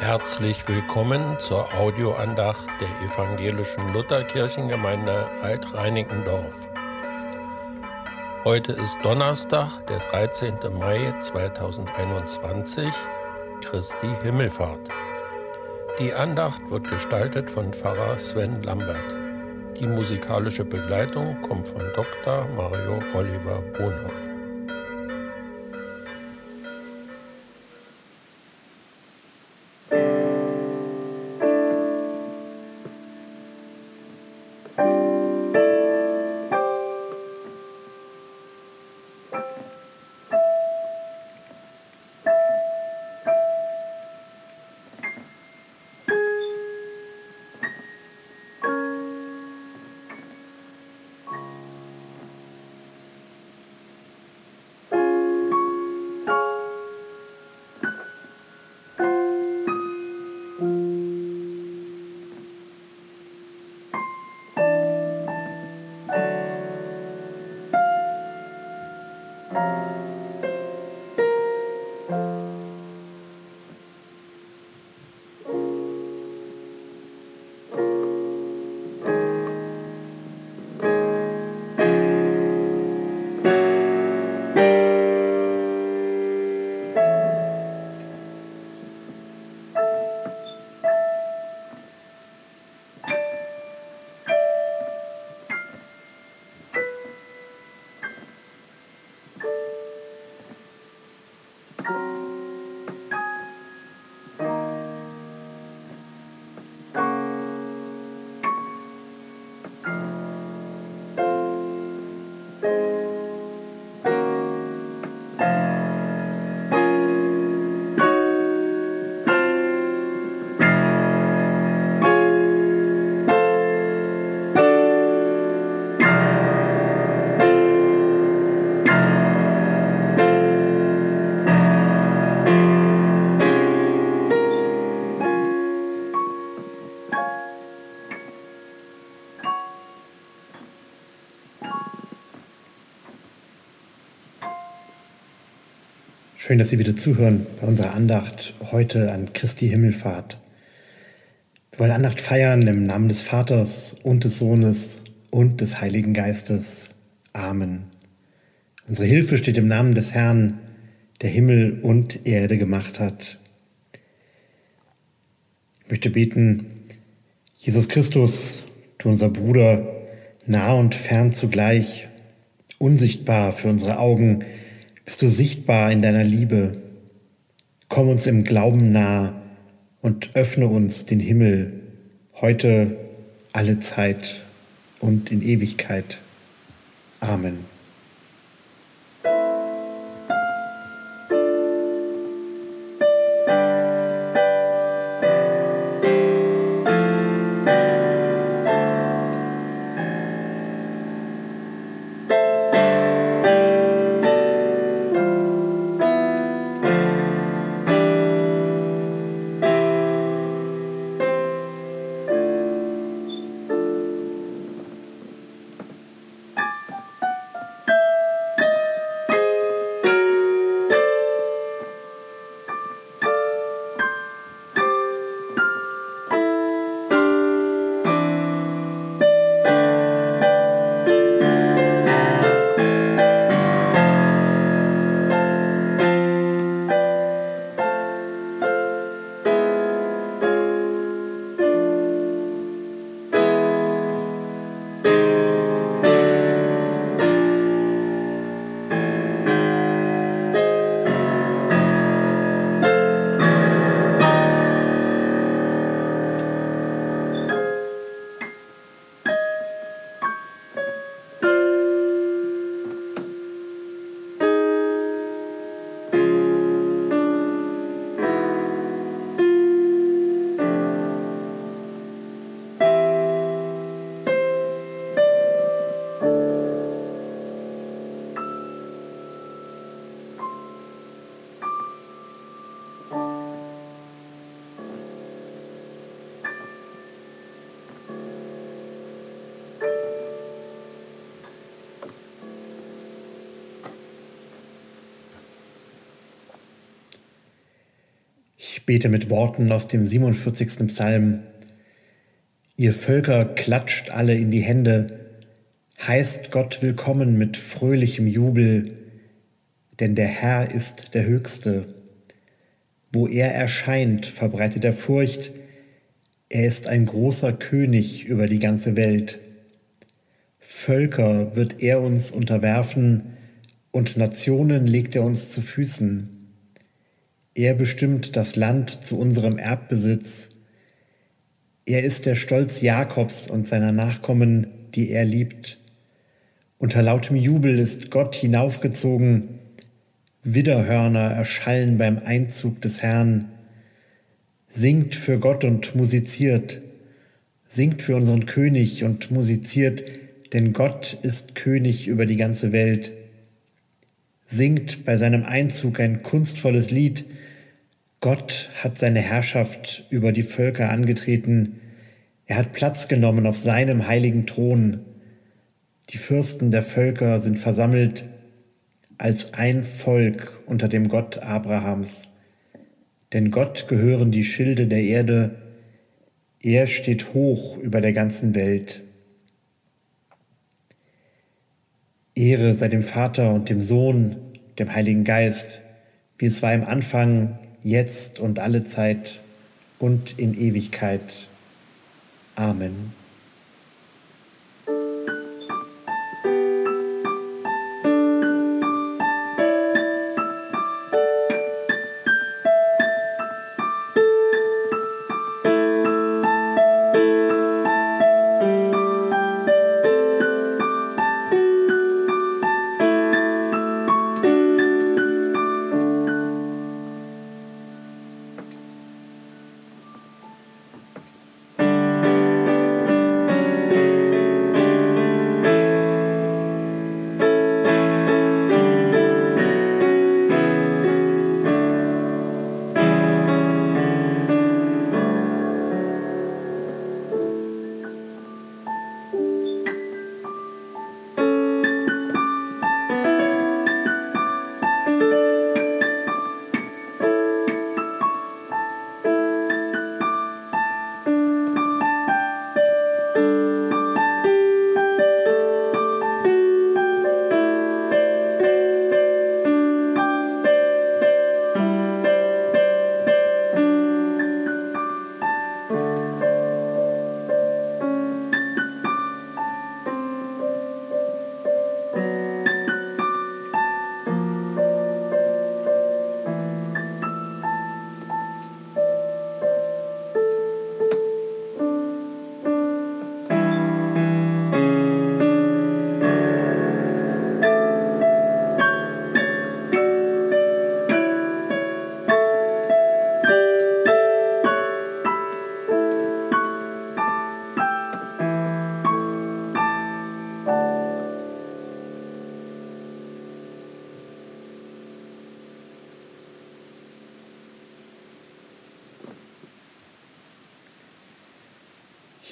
Herzlich willkommen zur Audioandacht der evangelischen Lutherkirchengemeinde Alt-Reinickendorf. Heute ist Donnerstag, der 13. Mai 2021, Christi Himmelfahrt. Die Andacht wird gestaltet von Pfarrer Sven Lambert. Die musikalische Begleitung kommt von Dr. Mario Oliver Bonhoff. Schön, dass Sie wieder zuhören bei unserer Andacht heute an Christi Himmelfahrt. Wir wollen Andacht feiern im Namen des Vaters und des Sohnes und des Heiligen Geistes. Amen. Unsere Hilfe steht im Namen des Herrn, der Himmel und Erde gemacht hat. Ich möchte beten, Jesus Christus, du unser Bruder, nah und fern zugleich, unsichtbar für unsere Augen, bist du sichtbar in deiner Liebe. Komm uns im Glauben nah und öffne uns den Himmel heute, alle Zeit und in Ewigkeit. Amen. Bete mit Worten aus dem 47. Psalm. Ihr Völker klatscht alle in die Hände, heißt Gott willkommen mit fröhlichem Jubel, denn der Herr ist der Höchste. Wo er erscheint, verbreitet er Furcht, er ist ein großer König über die ganze Welt. Völker wird er uns unterwerfen, und Nationen legt er uns zu Füßen. Er bestimmt das Land zu unserem Erbbesitz. Er ist der Stolz Jakobs und seiner Nachkommen, die er liebt. Unter lautem Jubel ist Gott hinaufgezogen. Widderhörner erschallen beim Einzug des Herrn. Singt für Gott und musiziert. Singt für unseren König und musiziert, denn Gott ist König über die ganze Welt. Singt bei seinem Einzug ein kunstvolles Lied, Gott hat seine Herrschaft über die Völker angetreten. Er hat Platz genommen auf seinem heiligen Thron. Die Fürsten der Völker sind versammelt als ein Volk unter dem Gott Abrahams. Denn Gott gehören die Schilde der Erde. Er steht hoch über der ganzen Welt. Ehre sei dem Vater und dem Sohn, dem Heiligen Geist, wie es war im Anfang, jetzt und alle Zeit und in Ewigkeit. Amen.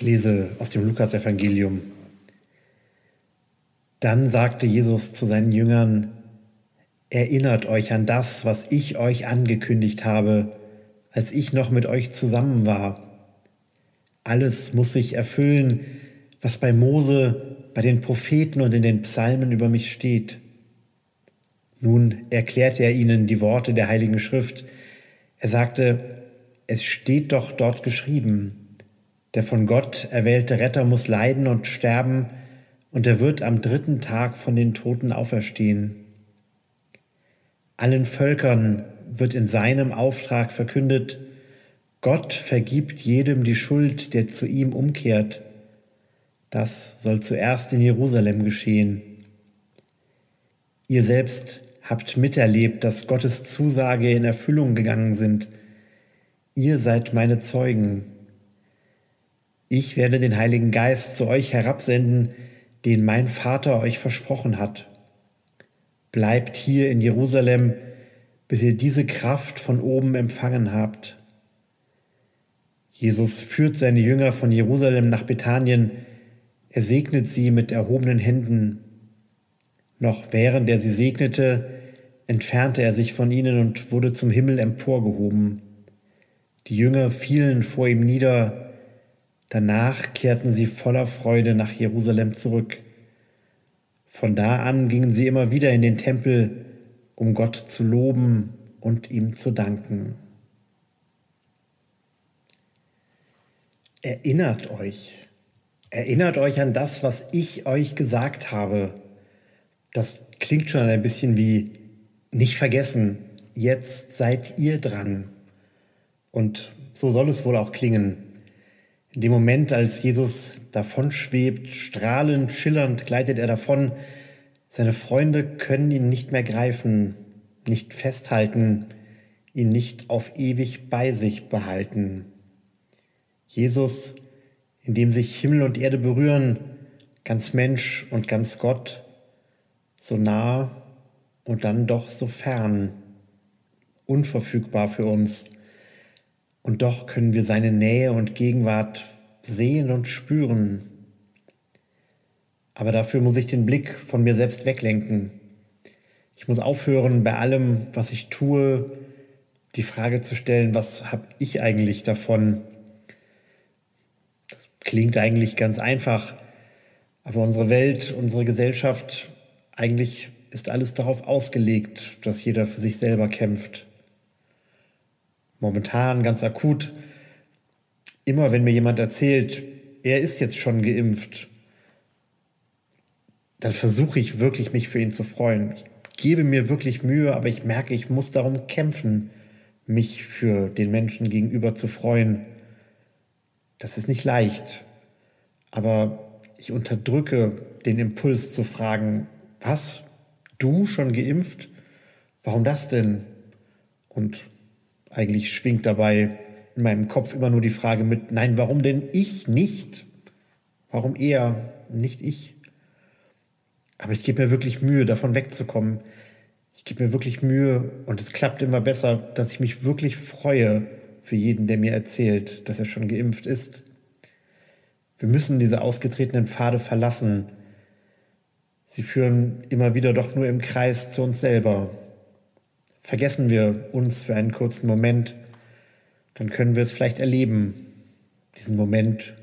Lese aus dem Lukasevangelium. Dann sagte Jesus zu seinen Jüngern, Erinnert euch an das, was ich euch angekündigt habe, als ich noch mit euch zusammen war. Alles muss sich erfüllen, was bei Mose, bei den Propheten und in den Psalmen über mich steht. Nun erklärte er ihnen die Worte der Heiligen Schrift. Er sagte, es steht doch dort geschrieben, der von Gott erwählte Retter muss leiden und sterben, und er wird am dritten Tag von den Toten auferstehen. Allen Völkern wird in seinem Auftrag verkündet, Gott vergibt jedem die Schuld, der zu ihm umkehrt. Das soll zuerst in Jerusalem geschehen. Ihr selbst habt miterlebt, dass Gottes Zusage in Erfüllung gegangen sind. Ihr seid meine Zeugen. Ich werde den Heiligen Geist zu euch herabsenden, den mein Vater euch versprochen hat. Bleibt hier in Jerusalem, bis ihr diese Kraft von oben empfangen habt. Jesus führt seine Jünger von Jerusalem nach Bethanien. Er segnet sie mit erhobenen Händen. Noch während er sie segnete, entfernte er sich von ihnen und wurde zum Himmel emporgehoben. Die Jünger fielen vor ihm nieder, danach kehrten sie voller Freude nach Jerusalem zurück. Von da an gingen sie immer wieder in den Tempel, um Gott zu loben und ihm zu danken. Erinnert euch, erinnert euch an das, was ich euch gesagt habe. Das klingt schon ein bisschen wie nicht vergessen, jetzt seid ihr dran. Und so soll es wohl auch klingen. In dem Moment, als Jesus davonschwebt, strahlend, schillernd gleitet er davon, seine Freunde können ihn nicht mehr greifen, nicht festhalten, ihn nicht auf ewig bei sich behalten. Jesus, in dem sich Himmel und Erde berühren, ganz Mensch und ganz Gott, so nah und dann doch so fern, unverfügbar für uns. Und doch können wir seine Nähe und Gegenwart sehen und spüren. Aber dafür muss ich den Blick von mir selbst weglenken. Ich muss aufhören, bei allem, was ich tue, die Frage zu stellen, was habe ich eigentlich davon? Das klingt eigentlich ganz einfach, aber unsere Welt, unsere Gesellschaft, eigentlich ist alles darauf ausgelegt, dass jeder für sich selber kämpft. Momentan ganz akut, immer wenn mir jemand erzählt, er ist jetzt schon geimpft, dann versuche ich wirklich, mich für ihn zu freuen. Ich gebe mir wirklich Mühe, aber ich merke, ich muss darum kämpfen, mich für den Menschen gegenüber zu freuen. Das ist nicht leicht, aber ich unterdrücke den Impuls zu fragen, was? Du schon geimpft? Warum das denn? Und eigentlich schwingt dabei in meinem Kopf immer nur die Frage mit, nein, warum denn ich nicht? Warum er, nicht ich? Aber ich gebe mir wirklich Mühe, davon wegzukommen. Ich gebe mir wirklich Mühe und es klappt immer besser, dass ich mich wirklich freue für jeden, der mir erzählt, dass er schon geimpft ist. Wir müssen diese ausgetretenen Pfade verlassen. Sie führen immer wieder doch nur im Kreis zu uns selber. Vergessen wir uns für einen kurzen Moment, dann können wir es vielleicht erleben, diesen Moment,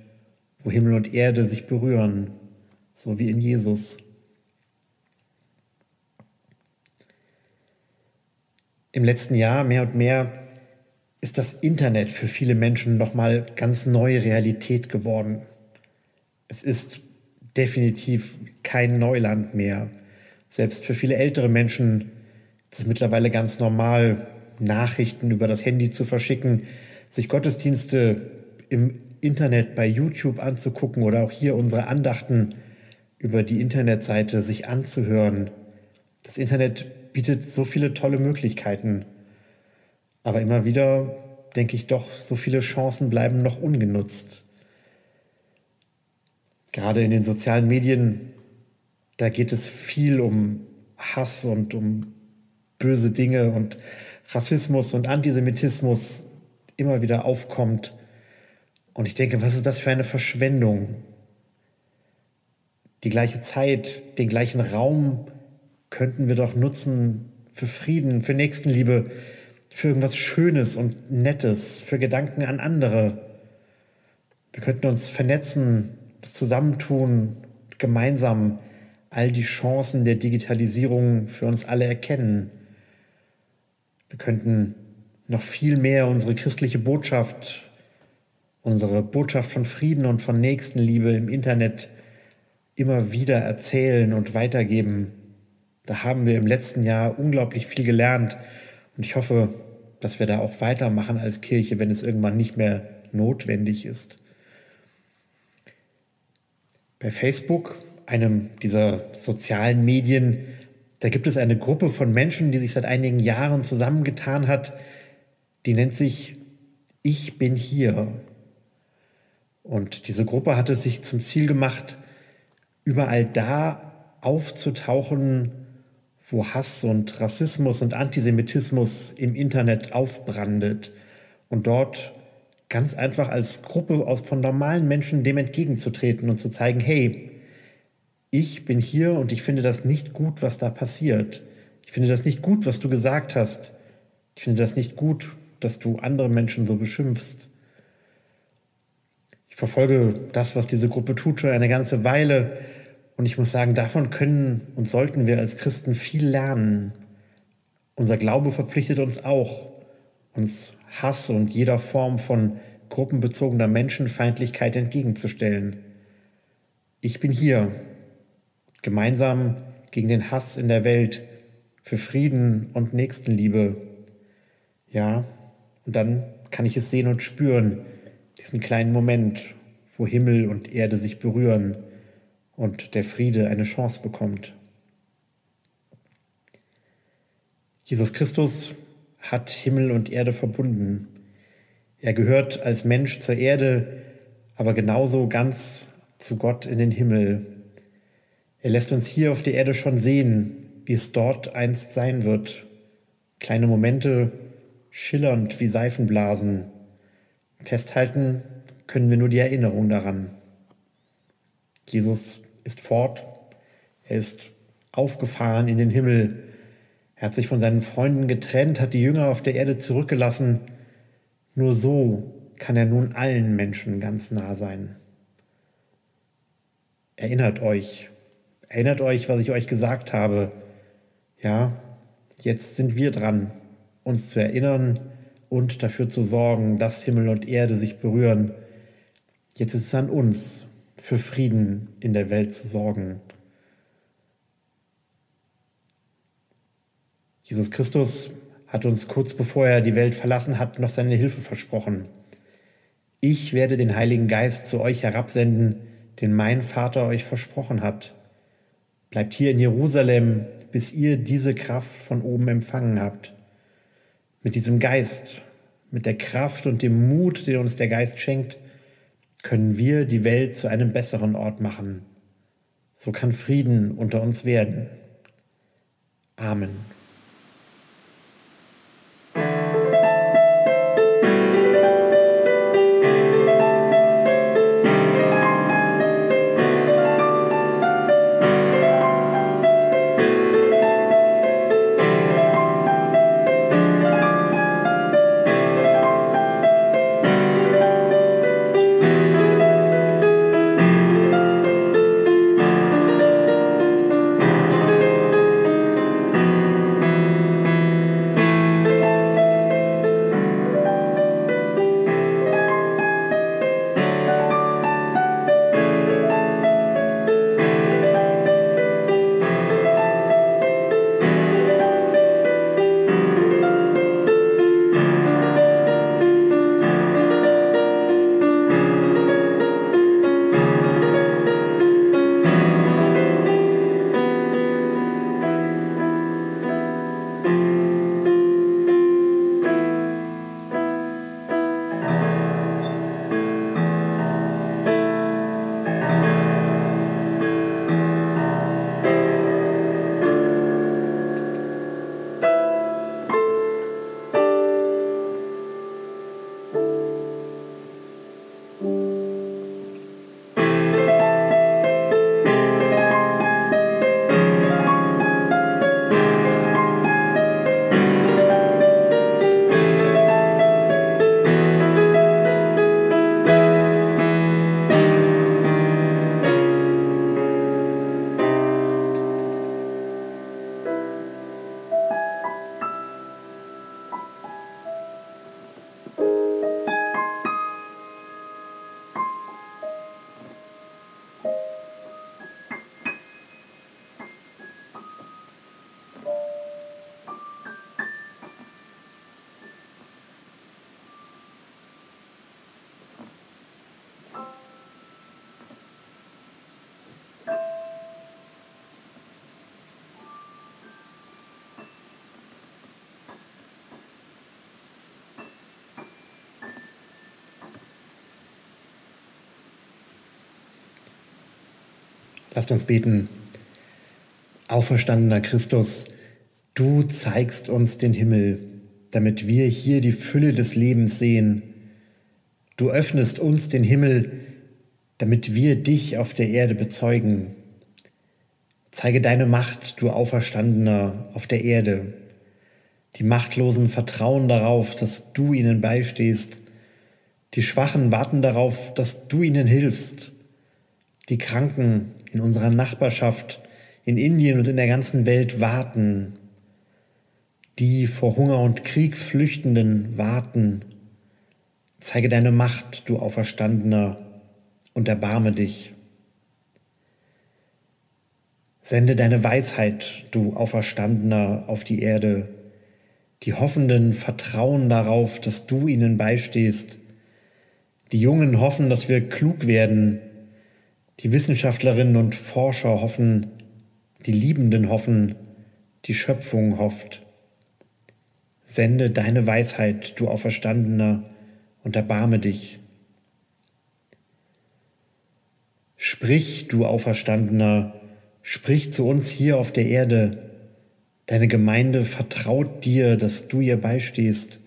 wo Himmel und Erde sich berühren, so wie in Jesus. Im letzten Jahr mehr und mehr ist das Internet für viele Menschen nochmal ganz neue Realität geworden. Es ist definitiv kein Neuland mehr. Selbst für viele ältere Menschen ist es mittlerweile ganz normal, Nachrichten über das Handy zu verschicken, sich Gottesdienste im Internet bei YouTube anzugucken oder auch hier unsere Andachten über die Internetseite sich anzuhören. Das Internet bietet so viele tolle Möglichkeiten. Aber immer wieder denke ich doch, so viele Chancen bleiben noch ungenutzt. Gerade in den sozialen Medien, da geht es viel um Hass und um böse Dinge und Rassismus und Antisemitismus immer wieder aufkommt. Und ich denke, was ist das für eine Verschwendung? Die gleiche Zeit, den gleichen Raum könnten wir doch nutzen für Frieden, für Nächstenliebe, für irgendwas Schönes und Nettes, für Gedanken an andere. Wir könnten uns vernetzen, das zusammentun, gemeinsam all die Chancen der Digitalisierung für uns alle erkennen. Wir könnten noch viel mehr unsere christliche Botschaft, unsere Botschaft von Frieden und von Nächstenliebe im Internet immer wieder erzählen und weitergeben. Da haben wir im letzten Jahr unglaublich viel gelernt und ich hoffe, dass wir da auch weitermachen als Kirche, wenn es irgendwann nicht mehr notwendig ist. Bei Facebook, einem dieser sozialen Medien, da gibt es eine Gruppe von Menschen, die sich seit einigen Jahren zusammengetan hat, die nennt sich Ich bin hier. Und diese Gruppe hat es sich zum Ziel gemacht, überall da aufzutauchen, wo Hass und Rassismus und Antisemitismus im Internet aufbrandet und dort ganz einfach als Gruppe von normalen Menschen dem entgegenzutreten und zu zeigen, hey, ich bin hier und ich finde das nicht gut, was da passiert. Ich finde das nicht gut, was du gesagt hast. Ich finde das nicht gut, dass du andere Menschen so beschimpfst. Ich verfolge das, was diese Gruppe tut, schon eine ganze Weile. Und ich muss sagen, davon können und sollten wir als Christen viel lernen. Unser Glaube verpflichtet uns auch, uns Hass und jeder Form von gruppenbezogener Menschenfeindlichkeit entgegenzustellen. Ich bin hier, gemeinsam gegen den Hass in der Welt, für Frieden und Nächstenliebe. Ja, und dann kann ich es sehen und spüren, diesen kleinen Moment, wo Himmel und Erde sich berühren und der Friede eine Chance bekommt. Jesus Christus hat Himmel und Erde verbunden. Er gehört als Mensch zur Erde, aber genauso ganz zu Gott in den Himmel. Er lässt uns hier auf der Erde schon sehen, wie es dort einst sein wird. Kleine Momente, schillernd wie Seifenblasen. Festhalten können wir nur die Erinnerung daran. Jesus ist fort, er ist aufgefahren in den Himmel, er hat sich von seinen Freunden getrennt, hat die Jünger auf der Erde zurückgelassen. Nur so kann er nun allen Menschen ganz nah sein. Erinnert euch, erinnert euch, was ich euch gesagt habe. Ja, jetzt sind wir dran, uns zu erinnern und dafür zu sorgen, dass Himmel und Erde sich berühren. Jetzt ist es an uns, für Frieden in der Welt zu sorgen. Jesus Christus hat uns kurz bevor er die Welt verlassen hat, noch seine Hilfe versprochen. Ich werde den Heiligen Geist zu euch herabsenden, den mein Vater euch versprochen hat. Bleibt hier in Jerusalem, bis ihr diese Kraft von oben empfangen habt. Mit diesem Geist, mit der Kraft und dem Mut, den uns der Geist schenkt, können wir die Welt zu einem besseren Ort machen. So kann Frieden unter uns werden. Amen. Lasst uns beten. Auferstandener Christus, du zeigst uns den Himmel, damit wir hier die Fülle des Lebens sehen. Du öffnest uns den Himmel, damit wir dich auf der Erde bezeugen. Zeige deine Macht, du Auferstandener, auf der Erde. Die Machtlosen vertrauen darauf, dass du ihnen beistehst. Die Schwachen warten darauf, dass du ihnen hilfst. Die Kranken in unserer Nachbarschaft, in Indien und in der ganzen Welt warten. Die vor Hunger und Krieg Flüchtenden warten. Zeige deine Macht, du Auferstandener, und erbarme dich. Sende deine Weisheit, du Auferstandener, auf die Erde. Die Hoffenden vertrauen darauf, dass du ihnen beistehst. Die Jungen hoffen, dass wir klug werden. Die Wissenschaftlerinnen und Forscher hoffen, die Liebenden hoffen, die Schöpfung hofft. Sende deine Weisheit, du Auferstandener, und erbarme dich. Sprich, du Auferstandener, sprich zu uns hier auf der Erde. Deine Gemeinde vertraut dir, dass du ihr beistehst.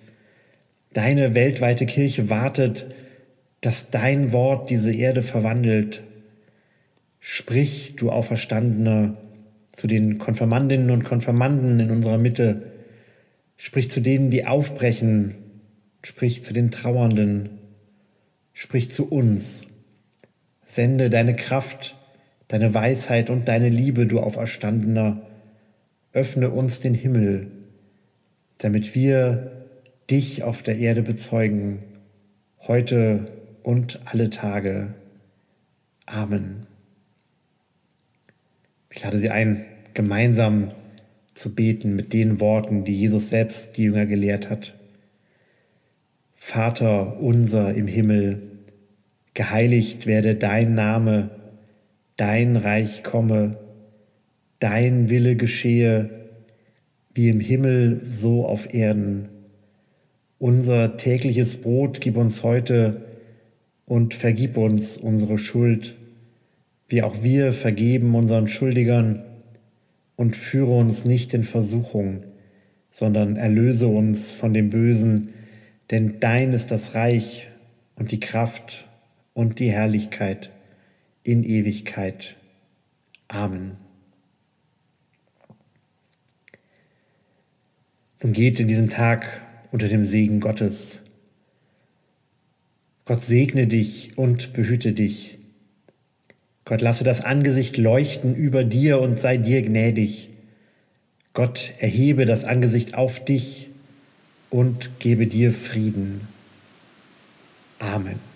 Deine weltweite Kirche wartet, dass dein Wort diese Erde verwandelt. Sprich, du Auferstandener, zu den Konfirmandinnen und Konfirmanden in unserer Mitte. Sprich zu denen, die aufbrechen. Sprich zu den Trauernden. Sprich zu uns. Sende deine Kraft, deine Weisheit und deine Liebe, du Auferstandener. Öffne uns den Himmel, damit wir dich auf der Erde bezeugen, heute und alle Tage. Amen. Ich lade Sie ein, gemeinsam zu beten mit den Worten, die Jesus selbst die Jünger gelehrt hat. Vater unser im Himmel, geheiligt werde dein Name, dein Reich komme, dein Wille geschehe, wie im Himmel so auf Erden. Unser tägliches Brot gib uns heute und vergib uns unsere Schuld wie auch wir vergeben unseren Schuldigern und führe uns nicht in Versuchung, sondern erlöse uns von dem Bösen, denn dein ist das Reich und die Kraft und die Herrlichkeit in Ewigkeit. Amen. Nun geht in diesen Tag unter dem Segen Gottes. Gott segne dich und behüte dich. Gott, lasse das Angesicht leuchten über dir und sei dir gnädig. Gott, erhebe das Angesicht auf dich und gebe dir Frieden. Amen.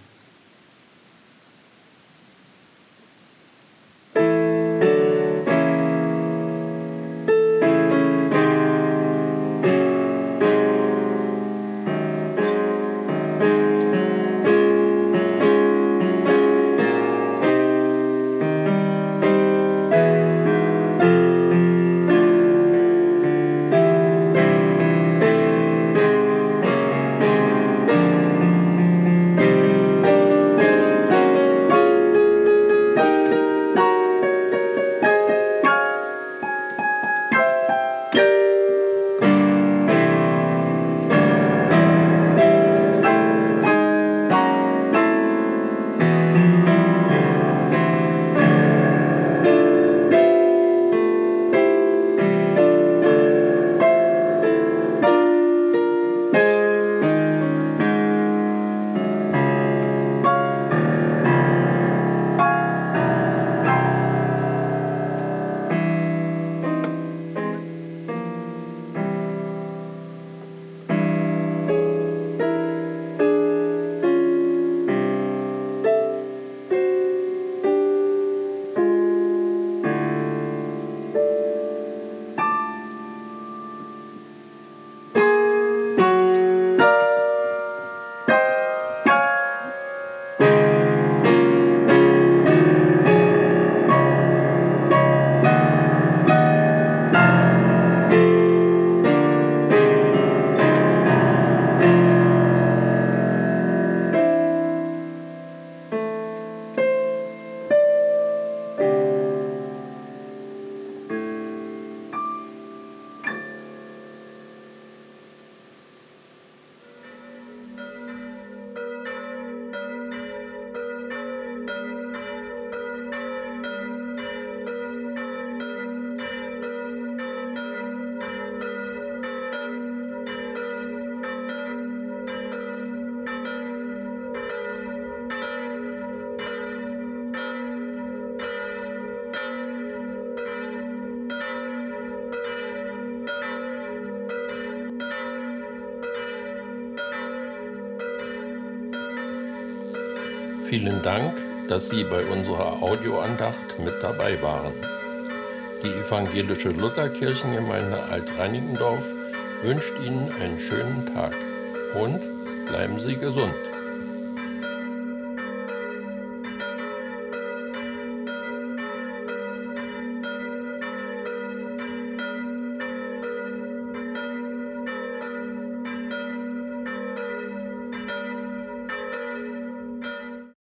Vielen Dank, dass Sie bei unserer Audioandacht mit dabei waren. Die evangelische Lutherkirchengemeinde Alt-Reinickendorf wünscht Ihnen einen schönen Tag und bleiben Sie gesund.